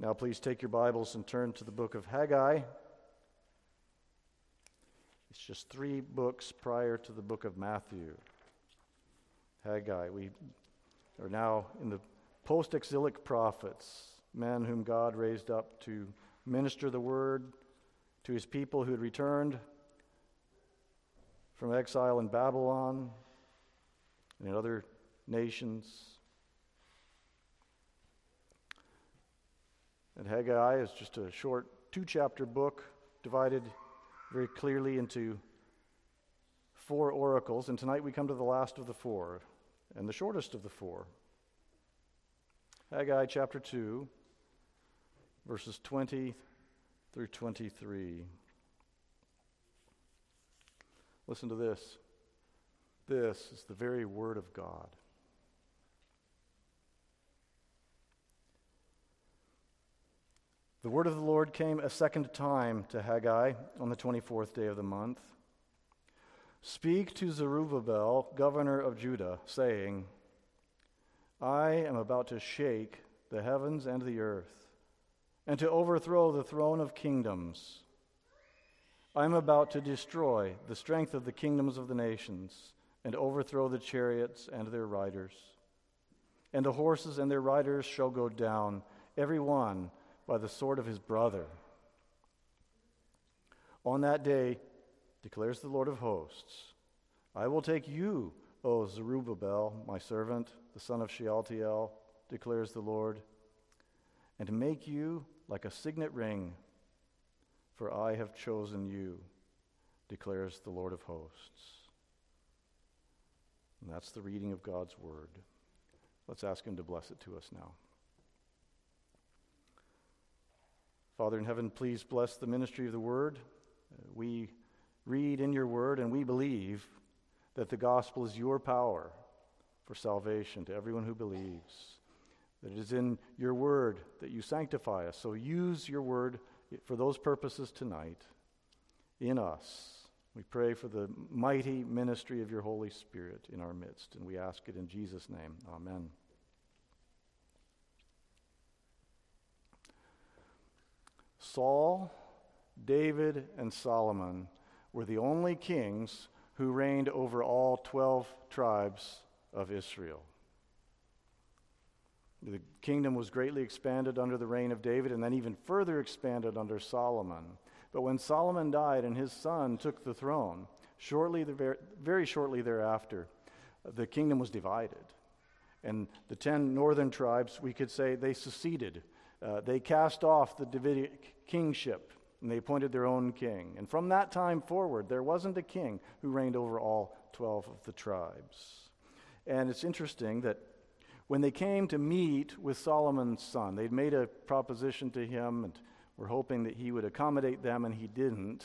Now, please take your Bibles and turn to the book of Haggai. It's just three books prior to the book of Matthew. Haggai. We are now in the post exilic prophets, men whom God raised up to minister the word to his people who had returned from exile in Babylon and in other nations. And Haggai is just a short two chapter book divided very clearly into four oracles. And tonight we come to the last of the four and the shortest of the four. Haggai chapter 2, verses 20 through 23. Listen to this. This is the very word of God. The word of the Lord came a second time to Haggai on the 24th day of the month. Speak to Zerubbabel, governor of Judah, saying, I am about to shake the heavens and the earth, and to overthrow the throne of kingdoms. I am about to destroy the strength of the kingdoms of the nations, and overthrow the chariots and their riders. And the horses and their riders shall go down, every one by the sword of his brother. On that day, declares the Lord of hosts, I will take you, O Zerubbabel, my servant, the son of Shealtiel, declares the Lord, and make you like a signet ring, for I have chosen you, declares the Lord of hosts. And that's the reading of God's word. Let's ask Him to bless it to us now. Father in heaven, please bless the ministry of the word. We read in your word and we believe that the gospel is your power for salvation to everyone who believes. That it is in your word that you sanctify us. So use your word for those purposes tonight in us. We pray for the mighty ministry of your Holy Spirit in our midst, and we ask it in Jesus' name. Amen. Saul, David, and Solomon were the only kings who reigned over all 12 tribes of Israel. The kingdom was greatly expanded under the reign of David and then even further expanded under Solomon. But when Solomon died and his son took the throne, shortly, very shortly thereafter, the kingdom was divided. And the ten northern tribes, we could say, they seceded uh, they cast off the Davidic kingship and they appointed their own king. And from that time forward, there wasn't a king who reigned over all 12 of the tribes. And it's interesting that when they came to meet with Solomon's son, they'd made a proposition to him and were hoping that he would accommodate them, and he didn't.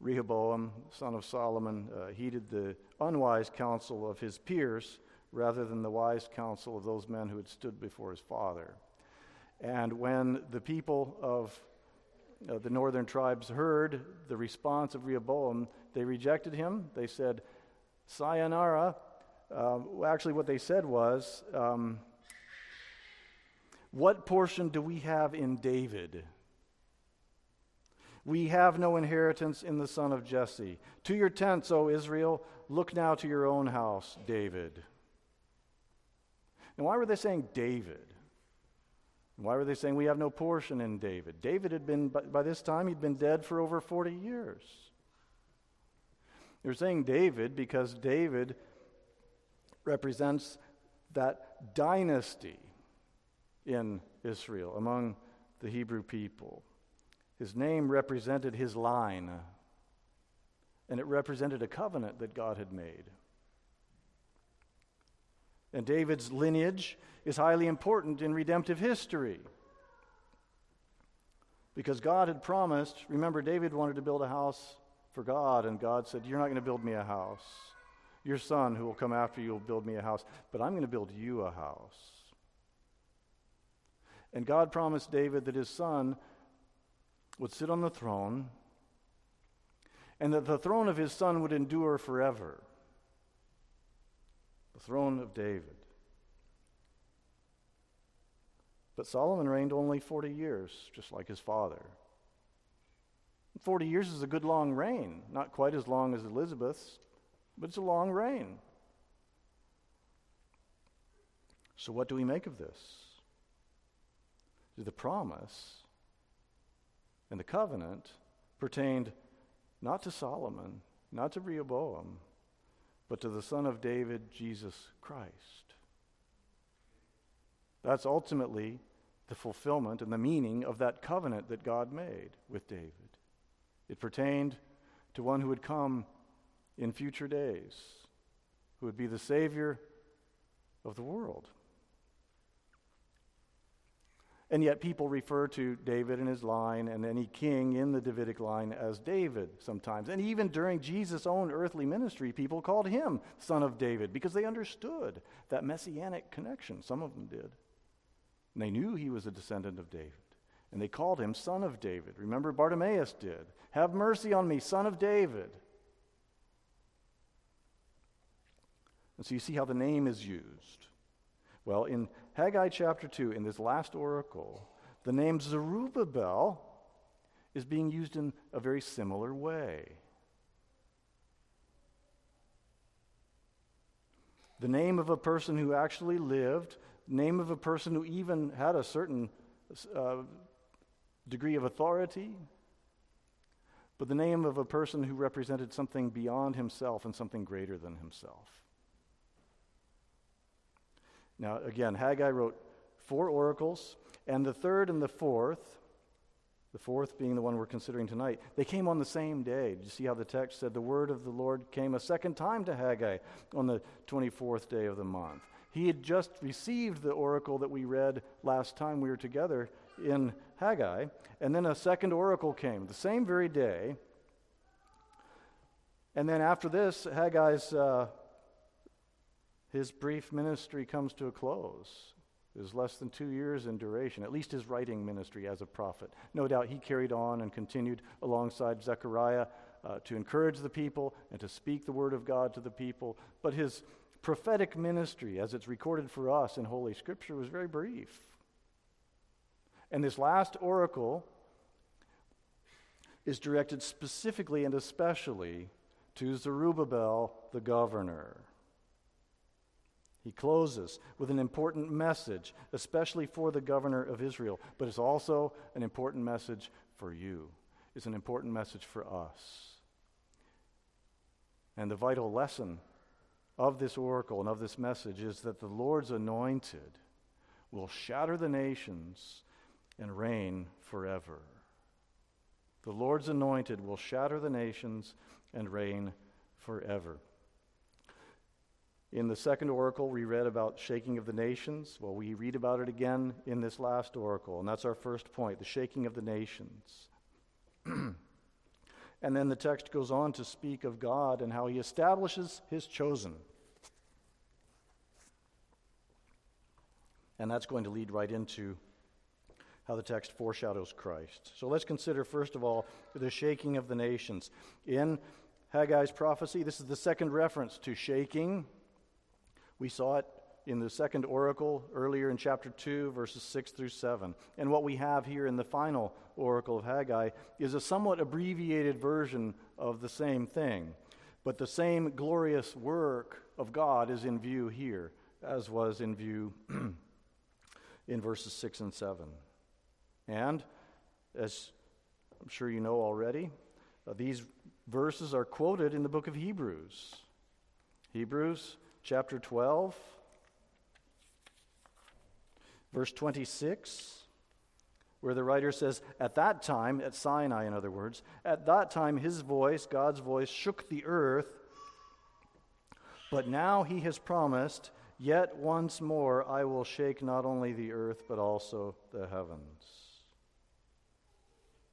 Rehoboam, son of Solomon, uh, heeded the unwise counsel of his peers rather than the wise counsel of those men who had stood before his father. And when the people of uh, the northern tribes heard the response of Rehoboam, they rejected him. They said, Sayonara. Uh, actually, what they said was, um, What portion do we have in David? We have no inheritance in the son of Jesse. To your tents, O Israel, look now to your own house, David. And why were they saying David? Why were they saying we have no portion in David? David had been, by this time, he'd been dead for over 40 years. They're saying David because David represents that dynasty in Israel among the Hebrew people. His name represented his line, and it represented a covenant that God had made. And David's lineage is highly important in redemptive history. Because God had promised, remember, David wanted to build a house for God, and God said, You're not going to build me a house. Your son, who will come after you, will build me a house, but I'm going to build you a house. And God promised David that his son would sit on the throne and that the throne of his son would endure forever the throne of David. But Solomon reigned only 40 years, just like his father. 40 years is a good long reign, not quite as long as Elizabeth's, but it's a long reign. So, what do we make of this? The promise and the covenant pertained not to Solomon, not to Rehoboam, but to the Son of David, Jesus Christ. That's ultimately the fulfillment and the meaning of that covenant that God made with David. It pertained to one who would come in future days, who would be the Savior of the world. And yet, people refer to David and his line and any king in the Davidic line as David sometimes. And even during Jesus' own earthly ministry, people called him Son of David because they understood that messianic connection. Some of them did. And they knew he was a descendant of David. And they called him Son of David. Remember, Bartimaeus did. Have mercy on me, Son of David. And so you see how the name is used. Well, in Haggai chapter 2, in this last oracle, the name Zerubbabel is being used in a very similar way. The name of a person who actually lived, name of a person who even had a certain uh, degree of authority, but the name of a person who represented something beyond himself and something greater than himself. Now, again, Haggai wrote four oracles, and the third and the fourth, the fourth being the one we're considering tonight, they came on the same day. Did you see how the text said the word of the Lord came a second time to Haggai on the 24th day of the month? He had just received the oracle that we read last time we were together in Haggai, and then a second oracle came the same very day. And then after this, Haggai's uh, his brief ministry comes to a close. It was less than two years in duration, at least his writing ministry as a prophet. No doubt he carried on and continued alongside Zechariah uh, to encourage the people and to speak the word of God to the people. But his prophetic ministry, as it's recorded for us in Holy Scripture, was very brief. And this last oracle is directed specifically and especially to Zerubbabel, the governor. He closes with an important message, especially for the governor of Israel, but it's also an important message for you. It's an important message for us. And the vital lesson of this oracle and of this message is that the Lord's anointed will shatter the nations and reign forever. The Lord's anointed will shatter the nations and reign forever. In the second oracle, we read about shaking of the nations. Well, we read about it again in this last oracle, and that's our first point the shaking of the nations. and then the text goes on to speak of God and how he establishes his chosen. And that's going to lead right into how the text foreshadows Christ. So let's consider, first of all, the shaking of the nations. In Haggai's prophecy, this is the second reference to shaking we saw it in the second oracle earlier in chapter 2, verses 6 through 7. And what we have here in the final oracle of Haggai is a somewhat abbreviated version of the same thing. But the same glorious work of God is in view here, as was in view in verses 6 and 7. And, as I'm sure you know already, uh, these verses are quoted in the book of Hebrews. Hebrews chapter 12, verse 26, where the writer says, At that time, at Sinai, in other words, at that time his voice, God's voice, shook the earth, but now he has promised, Yet once more I will shake not only the earth, but also the heavens.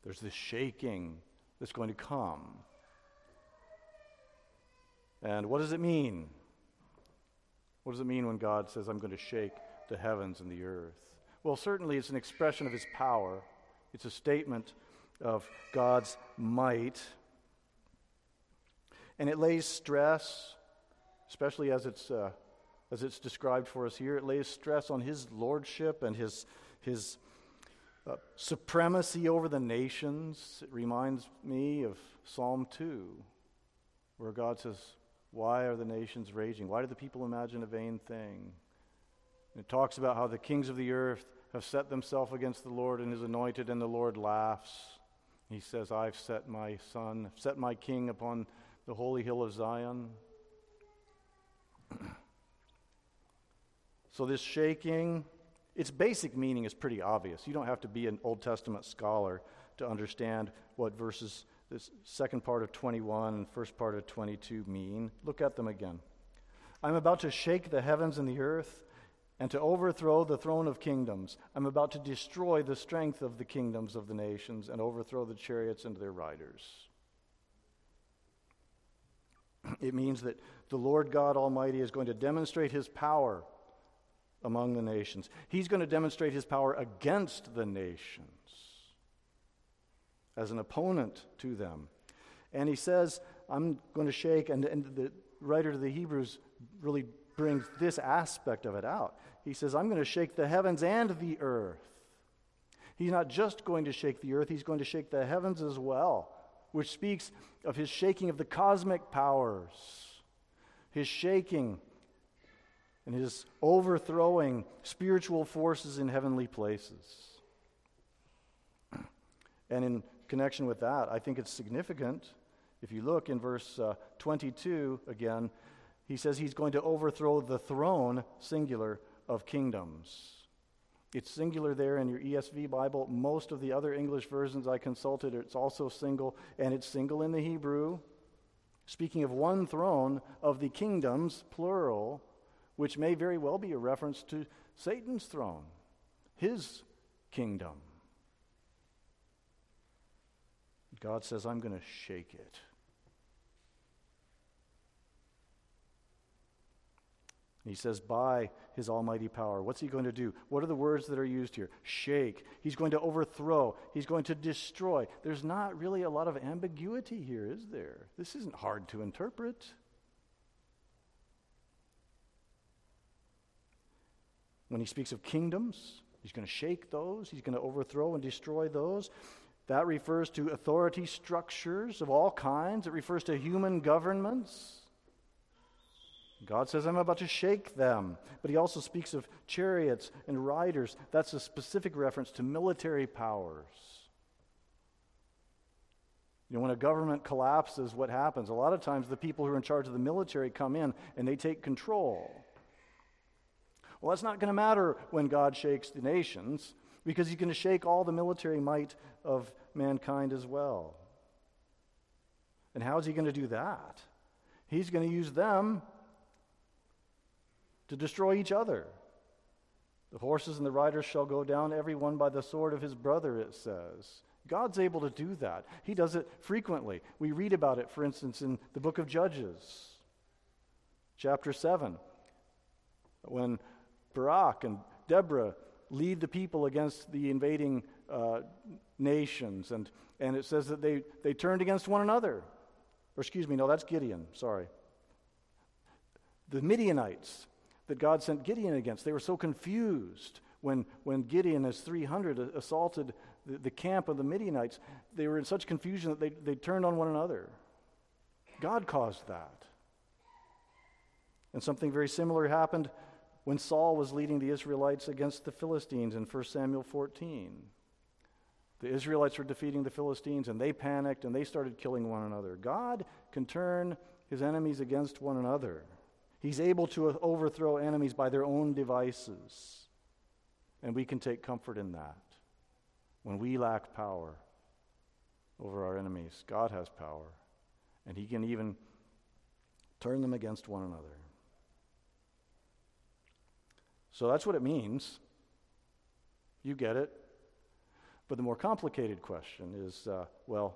There's this shaking that's going to come. And what does it mean? What does it mean when God says, I'm going to shake the heavens and the earth? Well, certainly it's an expression of his power, it's a statement of God's might. And it lays stress, especially as it's, uh, as it's described for us here, it lays stress on his lordship and his, his uh, supremacy over the nations. It reminds me of Psalm 2, where God says, Why are the nations raging? Why do the people imagine a vain thing? And it talks about how the kings of the earth have set themselves against the Lord and his anointed, and the Lord laughs. He says, I've set my son, set my king upon the holy hill of Zion. so, this shaking, its basic meaning is pretty obvious. You don't have to be an Old Testament scholar to understand what verses, this second part of 21 and first part of 22 mean. Look at them again. I'm about to shake the heavens and the earth and to overthrow the throne of kingdoms. I'm about to destroy the strength of the kingdoms of the nations and overthrow the chariots and their riders. It means that the Lord God Almighty is going to demonstrate his power among the nations. He's going to demonstrate his power against the nations as an opponent to them. And he says, I'm going to shake, and, and the writer to the Hebrews really brings this aspect of it out. He says, I'm going to shake the heavens and the earth. He's not just going to shake the earth, he's going to shake the heavens as well, which speaks of his shaking of the cosmic powers, his shaking and his overthrowing spiritual forces in heavenly places. And in connection with that, I think it's significant. If you look in verse uh, 22 again, he says he's going to overthrow the throne, singular, of kingdoms. It's singular there in your ESV Bible. Most of the other English versions I consulted, it's also single, and it's single in the Hebrew. Speaking of one throne of the kingdoms, plural, which may very well be a reference to Satan's throne, his kingdom. God says, I'm going to shake it. He says, by his almighty power. What's he going to do? What are the words that are used here? Shake. He's going to overthrow. He's going to destroy. There's not really a lot of ambiguity here, is there? This isn't hard to interpret. When he speaks of kingdoms, he's going to shake those, he's going to overthrow and destroy those. That refers to authority structures of all kinds, it refers to human governments. God says, I'm about to shake them. But he also speaks of chariots and riders. That's a specific reference to military powers. You know, when a government collapses, what happens? A lot of times the people who are in charge of the military come in and they take control. Well, that's not going to matter when God shakes the nations because he's going to shake all the military might of mankind as well. And how is he going to do that? He's going to use them to destroy each other. The horses and the riders shall go down, every one by the sword of his brother, it says. God's able to do that. He does it frequently. We read about it, for instance, in the book of Judges, chapter 7, when Barak and Deborah lead the people against the invading uh, nations. And, and it says that they, they turned against one another. Or, excuse me, no, that's Gideon, sorry. The Midianites that God sent Gideon against. They were so confused when, when Gideon, as 300, assaulted the, the camp of the Midianites. They were in such confusion that they, they turned on one another. God caused that. And something very similar happened when Saul was leading the Israelites against the Philistines in 1 Samuel 14. The Israelites were defeating the Philistines and they panicked and they started killing one another. God can turn his enemies against one another. He's able to overthrow enemies by their own devices. And we can take comfort in that. When we lack power over our enemies, God has power. And He can even turn them against one another. So that's what it means. You get it. But the more complicated question is uh, well,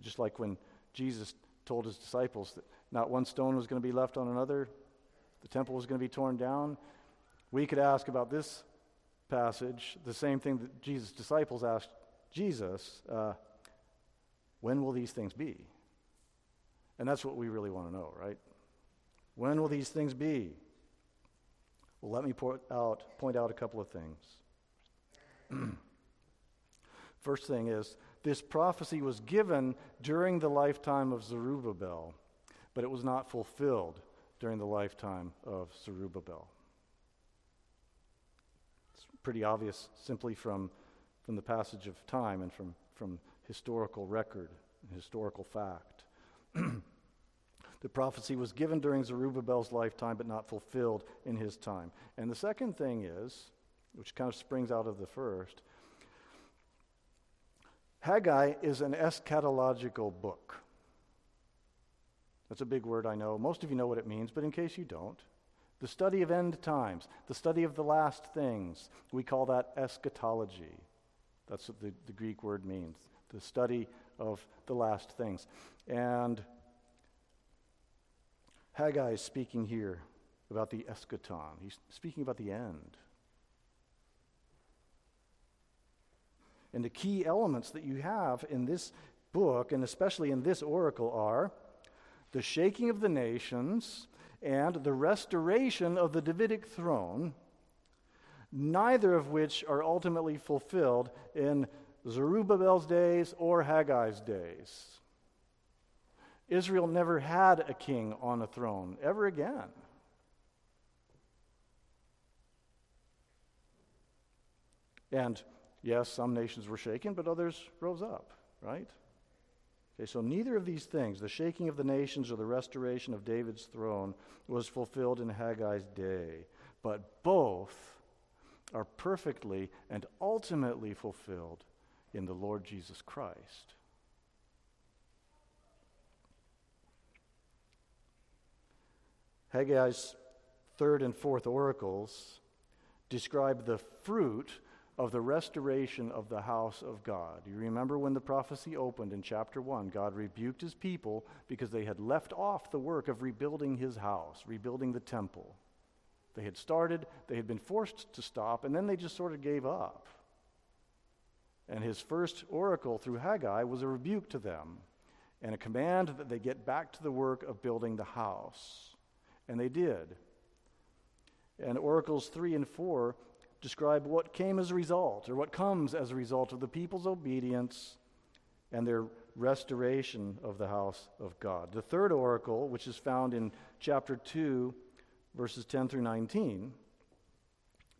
just like when Jesus told his disciples that not one stone was going to be left on another, the temple was going to be torn down. We could ask about this passage the same thing that Jesus' disciples asked Jesus uh, when will these things be? And that's what we really want to know, right? When will these things be? Well, let me point out, point out a couple of things. First thing is, this prophecy was given during the lifetime of Zerubbabel, but it was not fulfilled during the lifetime of Zerubbabel. It's pretty obvious simply from, from the passage of time and from, from historical record historical fact. the prophecy was given during Zerubbabel's lifetime, but not fulfilled in his time. And the second thing is, which kind of springs out of the first, Haggai is an eschatological book. That's a big word, I know. Most of you know what it means, but in case you don't, the study of end times, the study of the last things, we call that eschatology. That's what the, the Greek word means the study of the last things. And Haggai is speaking here about the eschaton, he's speaking about the end. And the key elements that you have in this book, and especially in this oracle, are the shaking of the nations and the restoration of the Davidic throne, neither of which are ultimately fulfilled in Zerubbabel's days or Haggai's days. Israel never had a king on a throne ever again. And Yes, some nations were shaken, but others rose up, right? Okay, so neither of these things, the shaking of the nations or the restoration of David's throne, was fulfilled in Haggai's day. But both are perfectly and ultimately fulfilled in the Lord Jesus Christ. Haggai's third and fourth oracles describe the fruit of the restoration of the house of God. You remember when the prophecy opened in chapter 1, God rebuked his people because they had left off the work of rebuilding his house, rebuilding the temple. They had started, they had been forced to stop, and then they just sort of gave up. And his first oracle through Haggai was a rebuke to them and a command that they get back to the work of building the house. And they did. And oracles 3 and 4 describe what came as a result, or what comes as a result of the people's obedience and their restoration of the house of God. The third oracle, which is found in chapter 2, verses 10 through 19,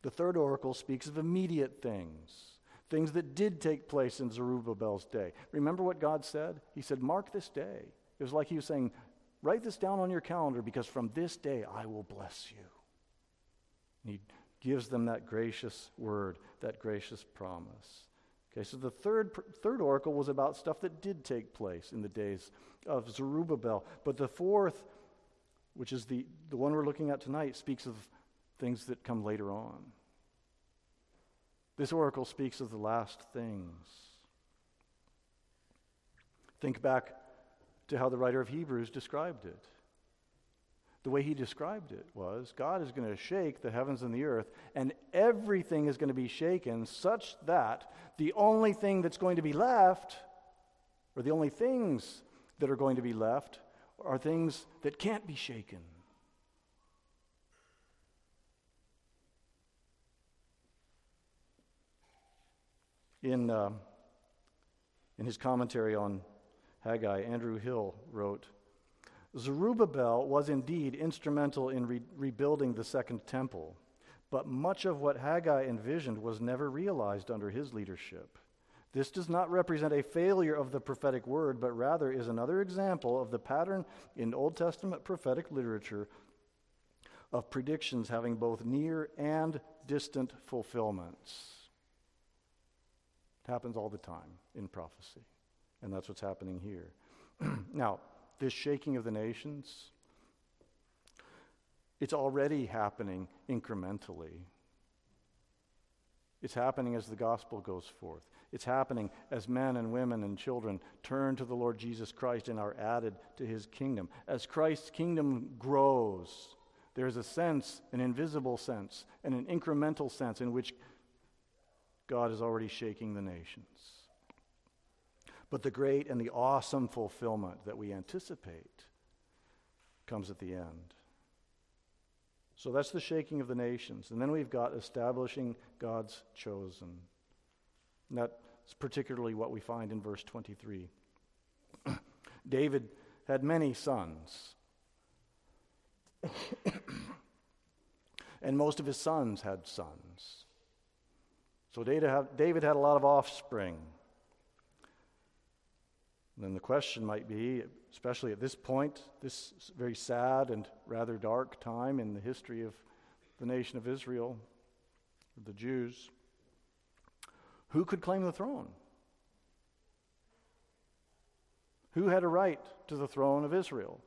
the third oracle speaks of immediate things, things that did take place in Zerubbabel's day. Remember what God said? He said, Mark this day. It was like he was saying, Write this down on your calendar because from this day I will bless you. And he gives them that gracious word, that gracious promise. Okay, so the third, third oracle was about stuff that did take place in the days of Zerubbabel. But the fourth, which is the, the one we're looking at tonight, speaks of things that come later on. This oracle speaks of the last things. Think back to how the writer of Hebrews described it. The way he described it was God is going to shake the heavens and the earth, and everything is going to be shaken such that the only thing that's going to be left, or the only things that are going to be left, are things that can't be shaken. In, uh, in his commentary on Haggai, Andrew Hill wrote, Zerubbabel was indeed instrumental in re- rebuilding the second temple, but much of what Haggai envisioned was never realized under his leadership. This does not represent a failure of the prophetic word, but rather is another example of the pattern in Old Testament prophetic literature of predictions having both near and distant fulfillments. It happens all the time in prophecy, and that's what's happening here. now, this shaking of the nations, it's already happening incrementally. It's happening as the gospel goes forth. It's happening as men and women and children turn to the Lord Jesus Christ and are added to his kingdom. As Christ's kingdom grows, there's a sense, an invisible sense, and an incremental sense in which God is already shaking the nations but the great and the awesome fulfillment that we anticipate comes at the end. So that's the shaking of the nations. And then we've got establishing God's chosen. And that It's particularly what we find in verse 23. David had many sons. and most of his sons had sons. So David had a lot of offspring. And then the question might be, especially at this point, this very sad and rather dark time in the history of the nation of Israel, the Jews, who could claim the throne? Who had a right to the throne of Israel?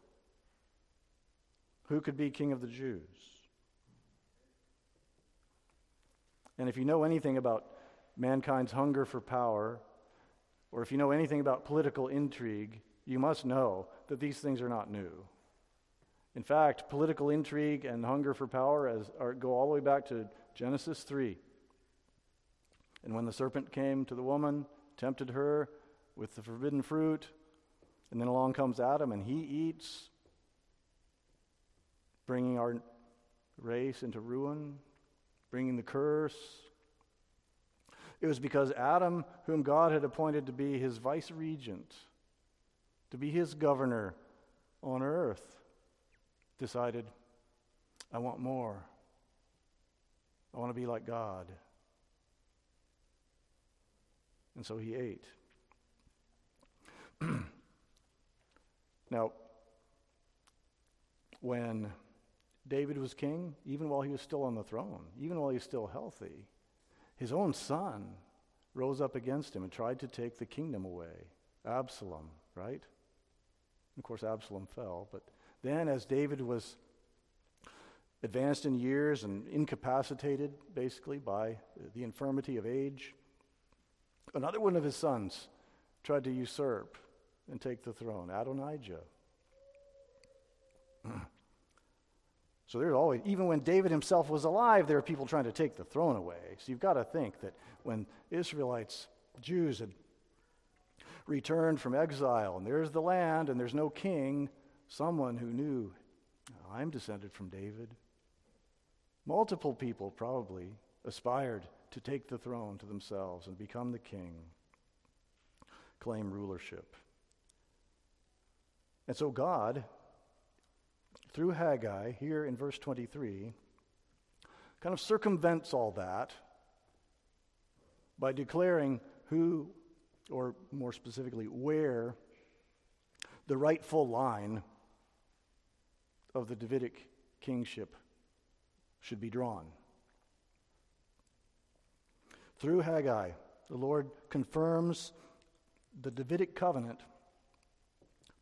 Who could be king of the Jews? And if you know anything about mankind's hunger for power, or if you know anything about political intrigue, you must know that these things are not new. In fact, political intrigue and hunger for power as, are, go all the way back to Genesis 3. And when the serpent came to the woman, tempted her with the forbidden fruit, and then along comes Adam and he eats, bringing our race into ruin, bringing the curse. It was because Adam, whom God had appointed to be his vice regent, to be his governor on earth, decided, I want more. I want to be like God. And so he ate. now, when David was king, even while he was still on the throne, even while he was still healthy, his own son rose up against him and tried to take the kingdom away. Absalom, right? Of course, Absalom fell. But then, as David was advanced in years and incapacitated, basically, by the infirmity of age, another one of his sons tried to usurp and take the throne, Adonijah. So there's always, even when David himself was alive, there are people trying to take the throne away. So you've got to think that when Israelites, Jews, had returned from exile, and there's the land, and there's no king, someone who knew, I'm descended from David. Multiple people probably aspired to take the throne to themselves and become the king, claim rulership. And so God through Haggai, here in verse 23, kind of circumvents all that by declaring who, or more specifically, where the rightful line of the Davidic kingship should be drawn. Through Haggai, the Lord confirms the Davidic covenant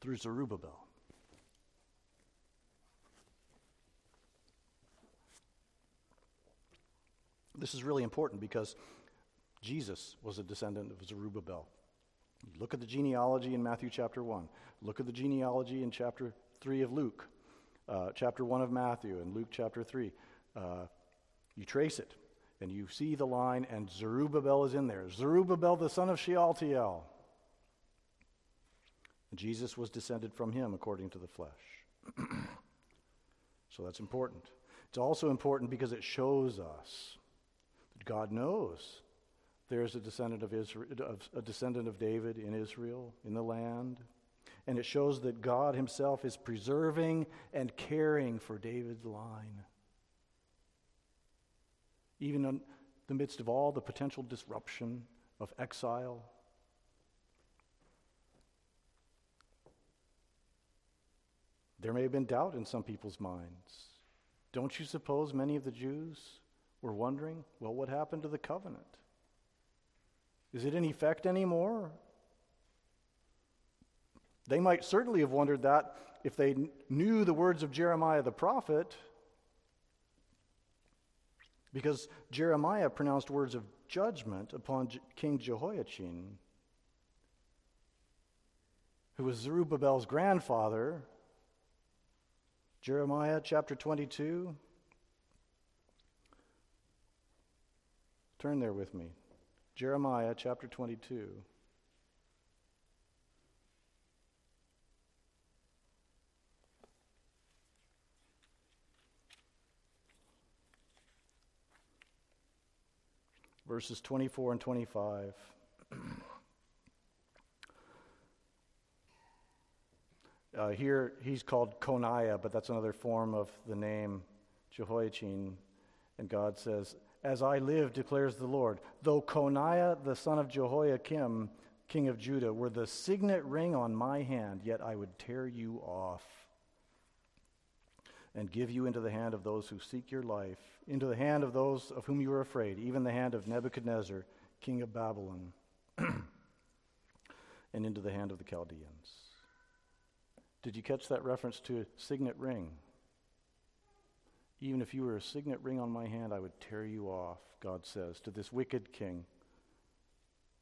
through Zerubbabel. This is really important because Jesus was a descendant of Zerubbabel. Look at the genealogy in Matthew chapter 1. Look at the genealogy in chapter 3 of Luke, uh, chapter 1 of Matthew, and Luke chapter 3. Uh, you trace it, and you see the line, and Zerubbabel is in there. Zerubbabel, the son of Shealtiel. Jesus was descended from him according to the flesh. so that's important. It's also important because it shows us God knows there's a descendant of, Israel, a descendant of David in Israel, in the land. And it shows that God Himself is preserving and caring for David's line. Even in the midst of all the potential disruption of exile. There may have been doubt in some people's minds. Don't you suppose many of the Jews we're wondering, well, what happened to the covenant? Is it in effect anymore? They might certainly have wondered that if they knew the words of Jeremiah the prophet, because Jeremiah pronounced words of judgment upon King Jehoiachin, who was Zerubbabel's grandfather. Jeremiah chapter 22, Turn there with me. Jeremiah chapter 22. Verses 24 and 25. Uh, here he's called Coniah, but that's another form of the name Jehoiachin. And God says, As I live, declares the Lord, though Coniah the son of Jehoiakim, king of Judah, were the signet ring on my hand, yet I would tear you off and give you into the hand of those who seek your life, into the hand of those of whom you are afraid, even the hand of Nebuchadnezzar, king of Babylon, and into the hand of the Chaldeans. Did you catch that reference to a signet ring? Even if you were a signet ring on my hand, I would tear you off, God says, to this wicked king,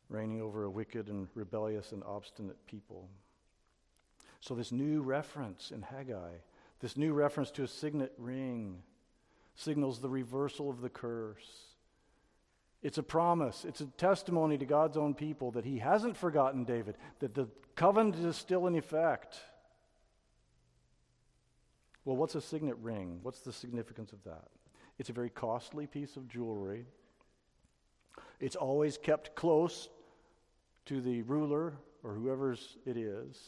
reigning over a wicked and rebellious and obstinate people. So, this new reference in Haggai, this new reference to a signet ring, signals the reversal of the curse. It's a promise, it's a testimony to God's own people that He hasn't forgotten David, that the covenant is still in effect. Well, what's a signet ring? What's the significance of that? It's a very costly piece of jewelry. It's always kept close to the ruler or whoever's it is.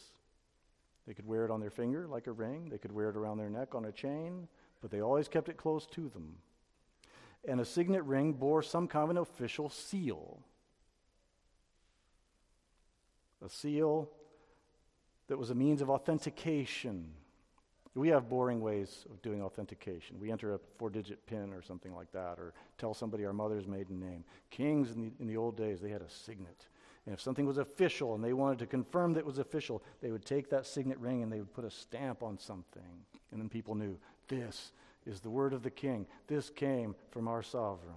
They could wear it on their finger like a ring, they could wear it around their neck on a chain, but they always kept it close to them. And a signet ring bore some kind of an official seal. A seal that was a means of authentication we have boring ways of doing authentication. We enter a four digit PIN or something like that, or tell somebody our mother's maiden name. Kings in the, in the old days, they had a signet. And if something was official and they wanted to confirm that it was official, they would take that signet ring and they would put a stamp on something. And then people knew this is the word of the king. This came from our sovereign.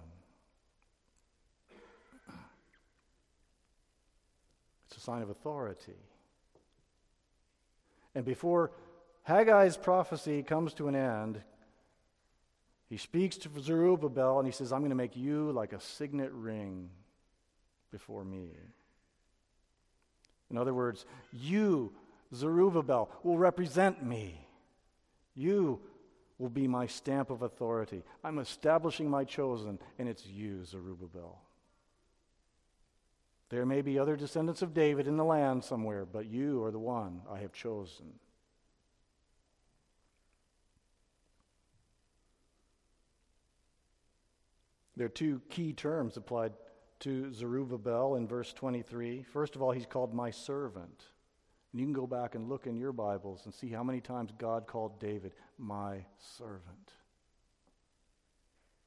It's a sign of authority. And before Haggai's prophecy comes to an end. He speaks to Zerubbabel and he says, I'm going to make you like a signet ring before me. In other words, you, Zerubbabel, will represent me. You will be my stamp of authority. I'm establishing my chosen, and it's you, Zerubbabel. There may be other descendants of David in the land somewhere, but you are the one I have chosen. There are two key terms applied to Zerubbabel in verse 23. First of all, he's called my servant. And you can go back and look in your Bibles and see how many times God called David my servant.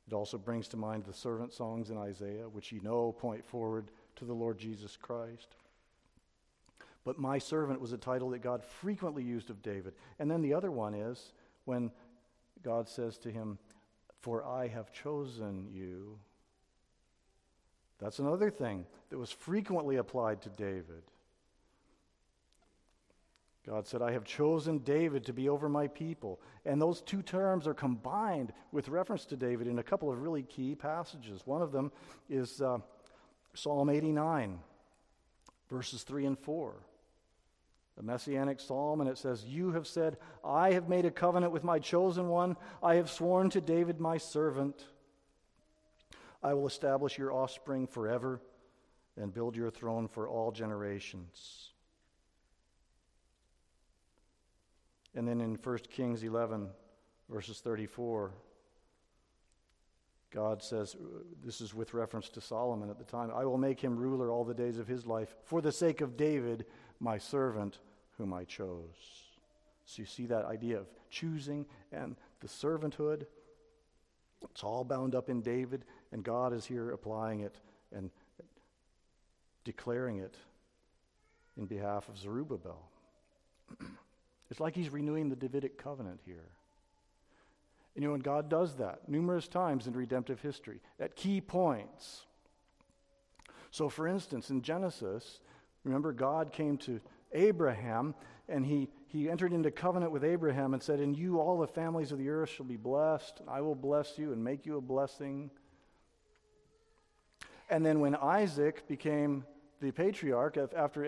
It also brings to mind the servant songs in Isaiah, which you know point forward to the Lord Jesus Christ. But my servant was a title that God frequently used of David. And then the other one is when God says to him, for I have chosen you. That's another thing that was frequently applied to David. God said, I have chosen David to be over my people. And those two terms are combined with reference to David in a couple of really key passages. One of them is uh, Psalm 89, verses 3 and 4 the messianic psalm, and it says, You have said, I have made a covenant with my chosen one. I have sworn to David, my servant. I will establish your offspring forever and build your throne for all generations. And then in 1 Kings 11, verses 34, God says, uh, this is with reference to Solomon at the time, I will make him ruler all the days of his life for the sake of David, my servant, whom I chose. So you see that idea of choosing and the servanthood. It's all bound up in David, and God is here applying it and declaring it in behalf of Zerubbabel. it's like he's renewing the Davidic covenant here. And you know, and God does that numerous times in redemptive history at key points. So, for instance, in Genesis, remember God came to Abraham, and he, he entered into covenant with Abraham and said, In you all the families of the earth shall be blessed. I will bless you and make you a blessing. And then when Isaac became the patriarch after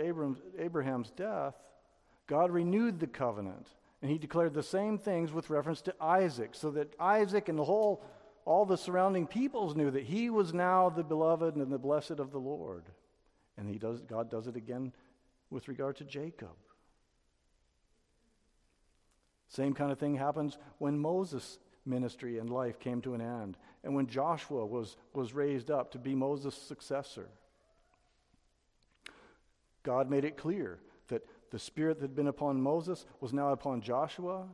Abraham's death, God renewed the covenant. And he declared the same things with reference to Isaac, so that Isaac and the whole, all the surrounding peoples knew that he was now the beloved and the blessed of the Lord. And he does, God does it again with regard to Jacob. Same kind of thing happens when Moses' ministry and life came to an end, and when Joshua was, was raised up to be Moses' successor. God made it clear that the spirit that had been upon Moses was now upon Joshua,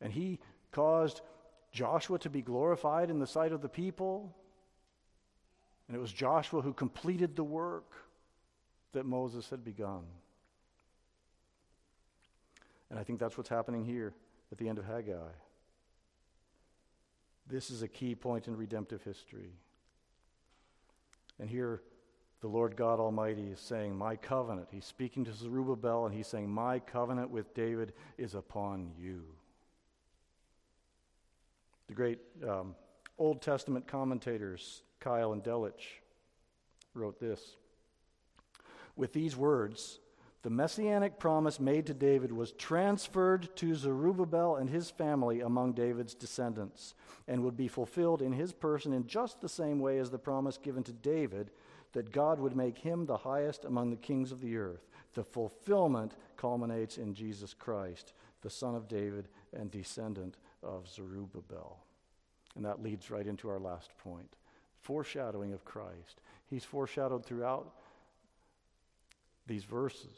and he caused Joshua to be glorified in the sight of the people. And it was Joshua who completed the work that Moses had begun. And I think that's what's happening here at the end of Haggai. This is a key point in redemptive history. And here, the Lord God Almighty is saying, My covenant. He's speaking to Zerubbabel, and he's saying, My covenant with David is upon you. The great um, Old Testament commentators, Keil and Delitzsch, wrote this With these words, the messianic promise made to David was transferred to Zerubbabel and his family among David's descendants and would be fulfilled in his person in just the same way as the promise given to David that God would make him the highest among the kings of the earth. The fulfillment culminates in Jesus Christ, the son of David and descendant of Zerubbabel. And that leads right into our last point foreshadowing of Christ. He's foreshadowed throughout these verses.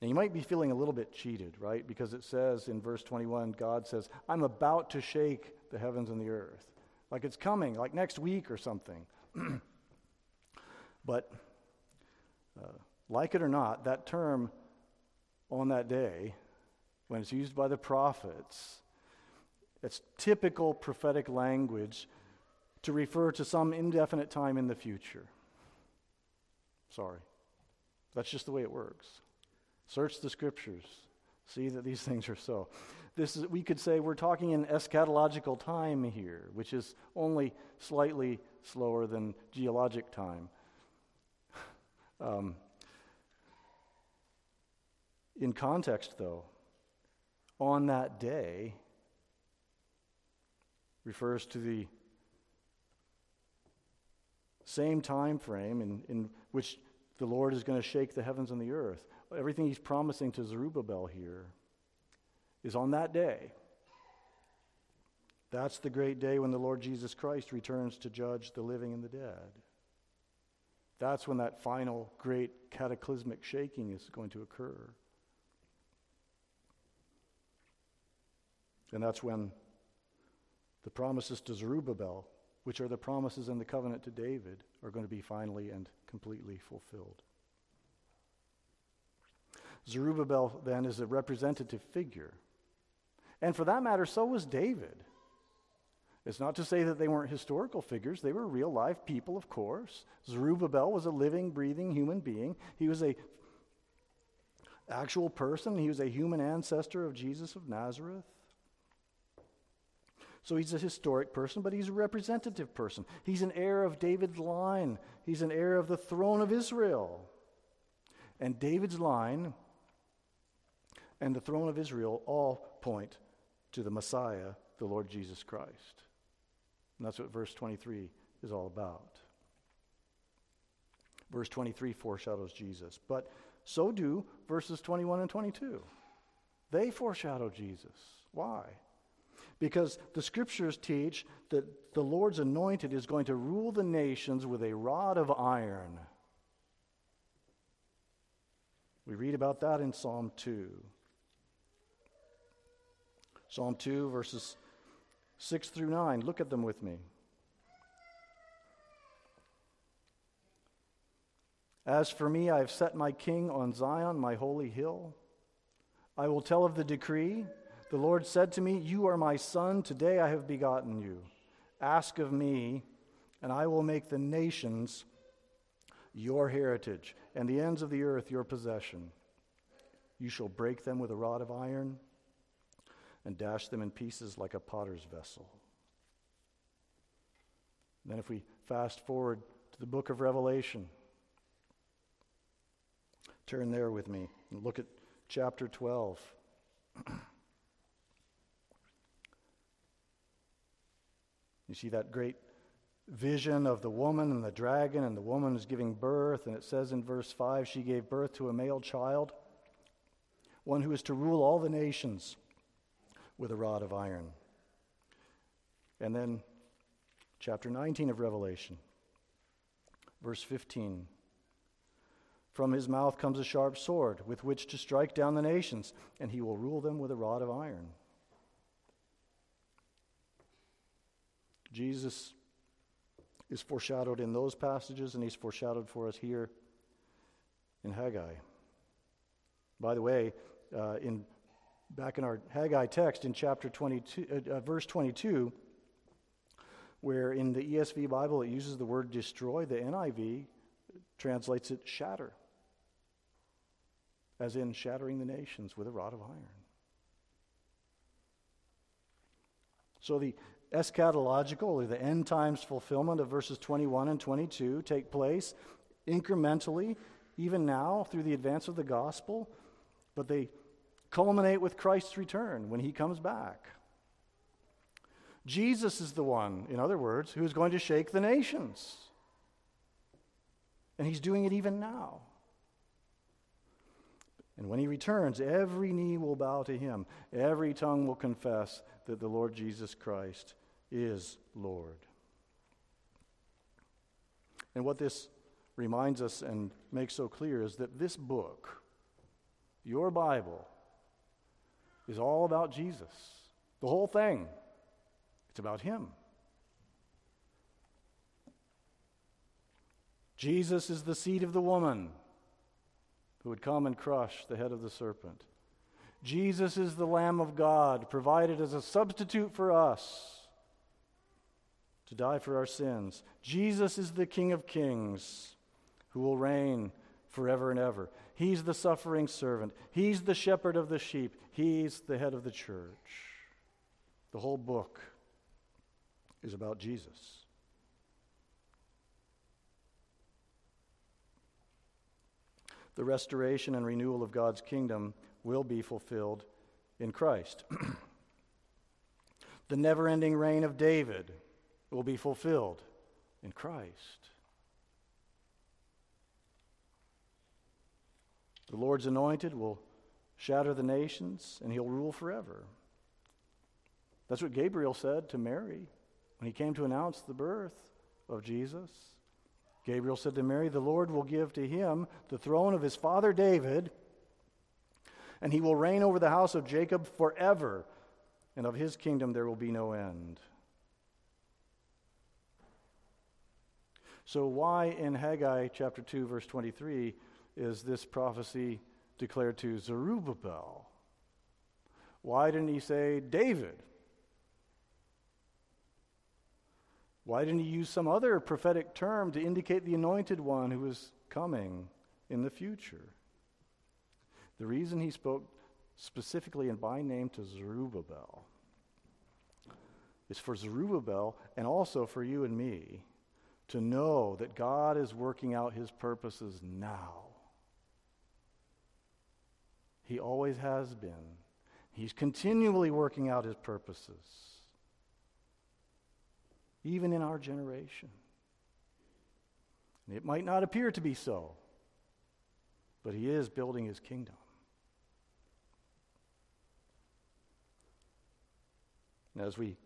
Now, you might be feeling a little bit cheated, right? Because it says in verse 21, God says, I'm about to shake the heavens and the earth. Like it's coming, like next week or something. but, uh, like it or not, that term on that day, when it's used by the prophets, it's typical prophetic language to refer to some indefinite time in the future. Sorry. That's just the way it works. Search the scriptures. See that these things are so. This is, we could say we're talking in eschatological time here, which is only slightly slower than geologic time. Um, in context, though, on that day refers to the same time frame in, in which the Lord is going to shake the heavens and the earth. Everything he's promising to Zerubbabel here is on that day. That's the great day when the Lord Jesus Christ returns to judge the living and the dead. That's when that final great cataclysmic shaking is going to occur. And that's when the promises to Zerubbabel which are the promises in the covenant to David, are going to be finally and completely fulfilled. Zerubbabel, then, is a representative figure. And for that matter, so was David. It's not to say that they weren't historical figures. They were real life people, of course. Zerubbabel was a living, breathing human being. He was a actual person. He was a human ancestor of Jesus of Nazareth. So he's a historic person, but he's a representative person. He's an heir of David's line, he's an heir of the throne of Israel. And David's line and the throne of Israel all point to the Messiah, the Lord Jesus Christ. And that's what verse 23 is all about. Verse 23 foreshadows Jesus, but so do verses 21 and 22. They foreshadow Jesus. Why? because the scriptures teach that the Lord's anointed is going to rule the nations with a rod of iron. We read about that in Psalm 2. Psalm 2, verses 6 through 9. Look at them with me. As for me, I have set my king on Zion, my holy hill. I will tell of the decree. The Lord said to me, You are my son, today I have begotten you. Ask of me, and I will make the nations your heritage, and the ends of the earth your possession. You shall break them with a rod of iron and dash them in pieces like a potter's vessel. Then, if we fast forward to the book of Revelation, turn there with me and look at chapter 12. You see that great vision of the woman and the dragon, and the woman is giving birth. And it says in verse 5 she gave birth to a male child, one who is to rule all the nations with a rod of iron. And then, chapter 19 of Revelation, verse 15. From his mouth comes a sharp sword with which to strike down the nations, and he will rule them with a rod of iron. Jesus is foreshadowed in those passages, and he's foreshadowed for us here in Haggai. By the way, uh, in back in our Haggai text in chapter 22, uh, uh, verse 22, where in the ESV Bible it uses the word destroy, the NIV translates it shatter, as in shattering the nations with a rod of iron. So the eschatological or the end times fulfillment of verses 21 and 22 take place incrementally, even now, through the advance of the gospel, but they culminate with Christ's return when he comes back. Jesus is the one, in other words, who is going to shake the nations. And he's doing it even now. And when he returns, every knee will bow to him, every tongue will confess that the Lord Jesus Christ is Lord. And what this reminds us and makes so clear is that this book, your Bible, is all about Jesus. The whole thing. It's about Him. Jesus is the seed of the woman who would come and crush the head of the serpent. Jesus is the Lamb of God, provided as a substitute for us to die for our sins. Jesus is the King of kings who will reign forever and ever. He's the suffering servant, He's the shepherd of the sheep, He's the head of the church. The whole book is about Jesus. The restoration and renewal of God's kingdom will be fulfilled in Christ. the never ending reign of David will be fulfilled in Christ. The Lord's anointed will shatter the nations and he'll rule forever. That's what Gabriel said to Mary when he came to announce the birth of Jesus. Gabriel said to Mary, The Lord will give to him the throne of his father David, and he will reign over the house of Jacob forever, and of his kingdom there will be no end. So, why in Haggai chapter 2, verse 23, is this prophecy declared to Zerubbabel? Why didn't he say David? Why didn't he use some other prophetic term to indicate the anointed one who was coming in the future? The reason he spoke specifically and by name to Zerubbabel is for Zerubbabel and also for you and me to know that God is working out his purposes now. He always has been. He's continually working out his purposes, even in our generation. It might not appear to be so, but he is building his kingdom. as we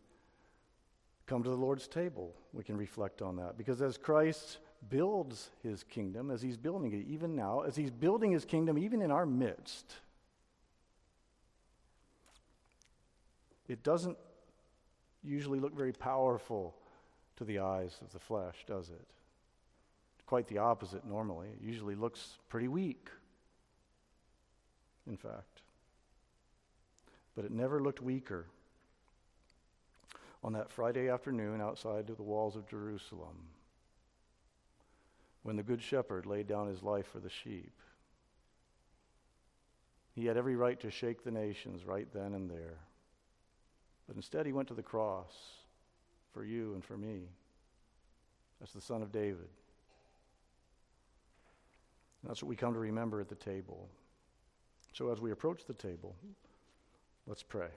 come to the Lord's table, we can reflect on that. Because as Christ builds his kingdom, as he's building it even now, as he's building his kingdom even in our midst, it doesn't usually look very powerful to the eyes of the flesh, does it? Quite the opposite normally. It usually looks pretty weak, in fact. But it never looked weaker on that Friday afternoon outside of the walls of Jerusalem when the Good Shepherd laid down his life for the sheep. He had every right to shake the nations right then and there. But instead, he went to the cross for you and for me as the Son of David. And that's what we come to remember at the table. So, as we approach the table, let's pray.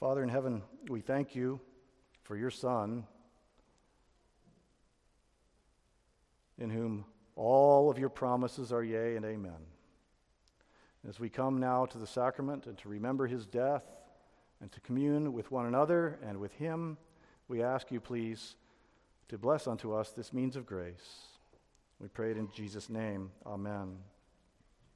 Father in heaven, we thank you for your Son, in whom all of your promises are yea and amen. As we come now to the sacrament and to remember his death and to commune with one another and with him, we ask you, please, to bless unto us this means of grace. We pray it in Jesus' name. Amen.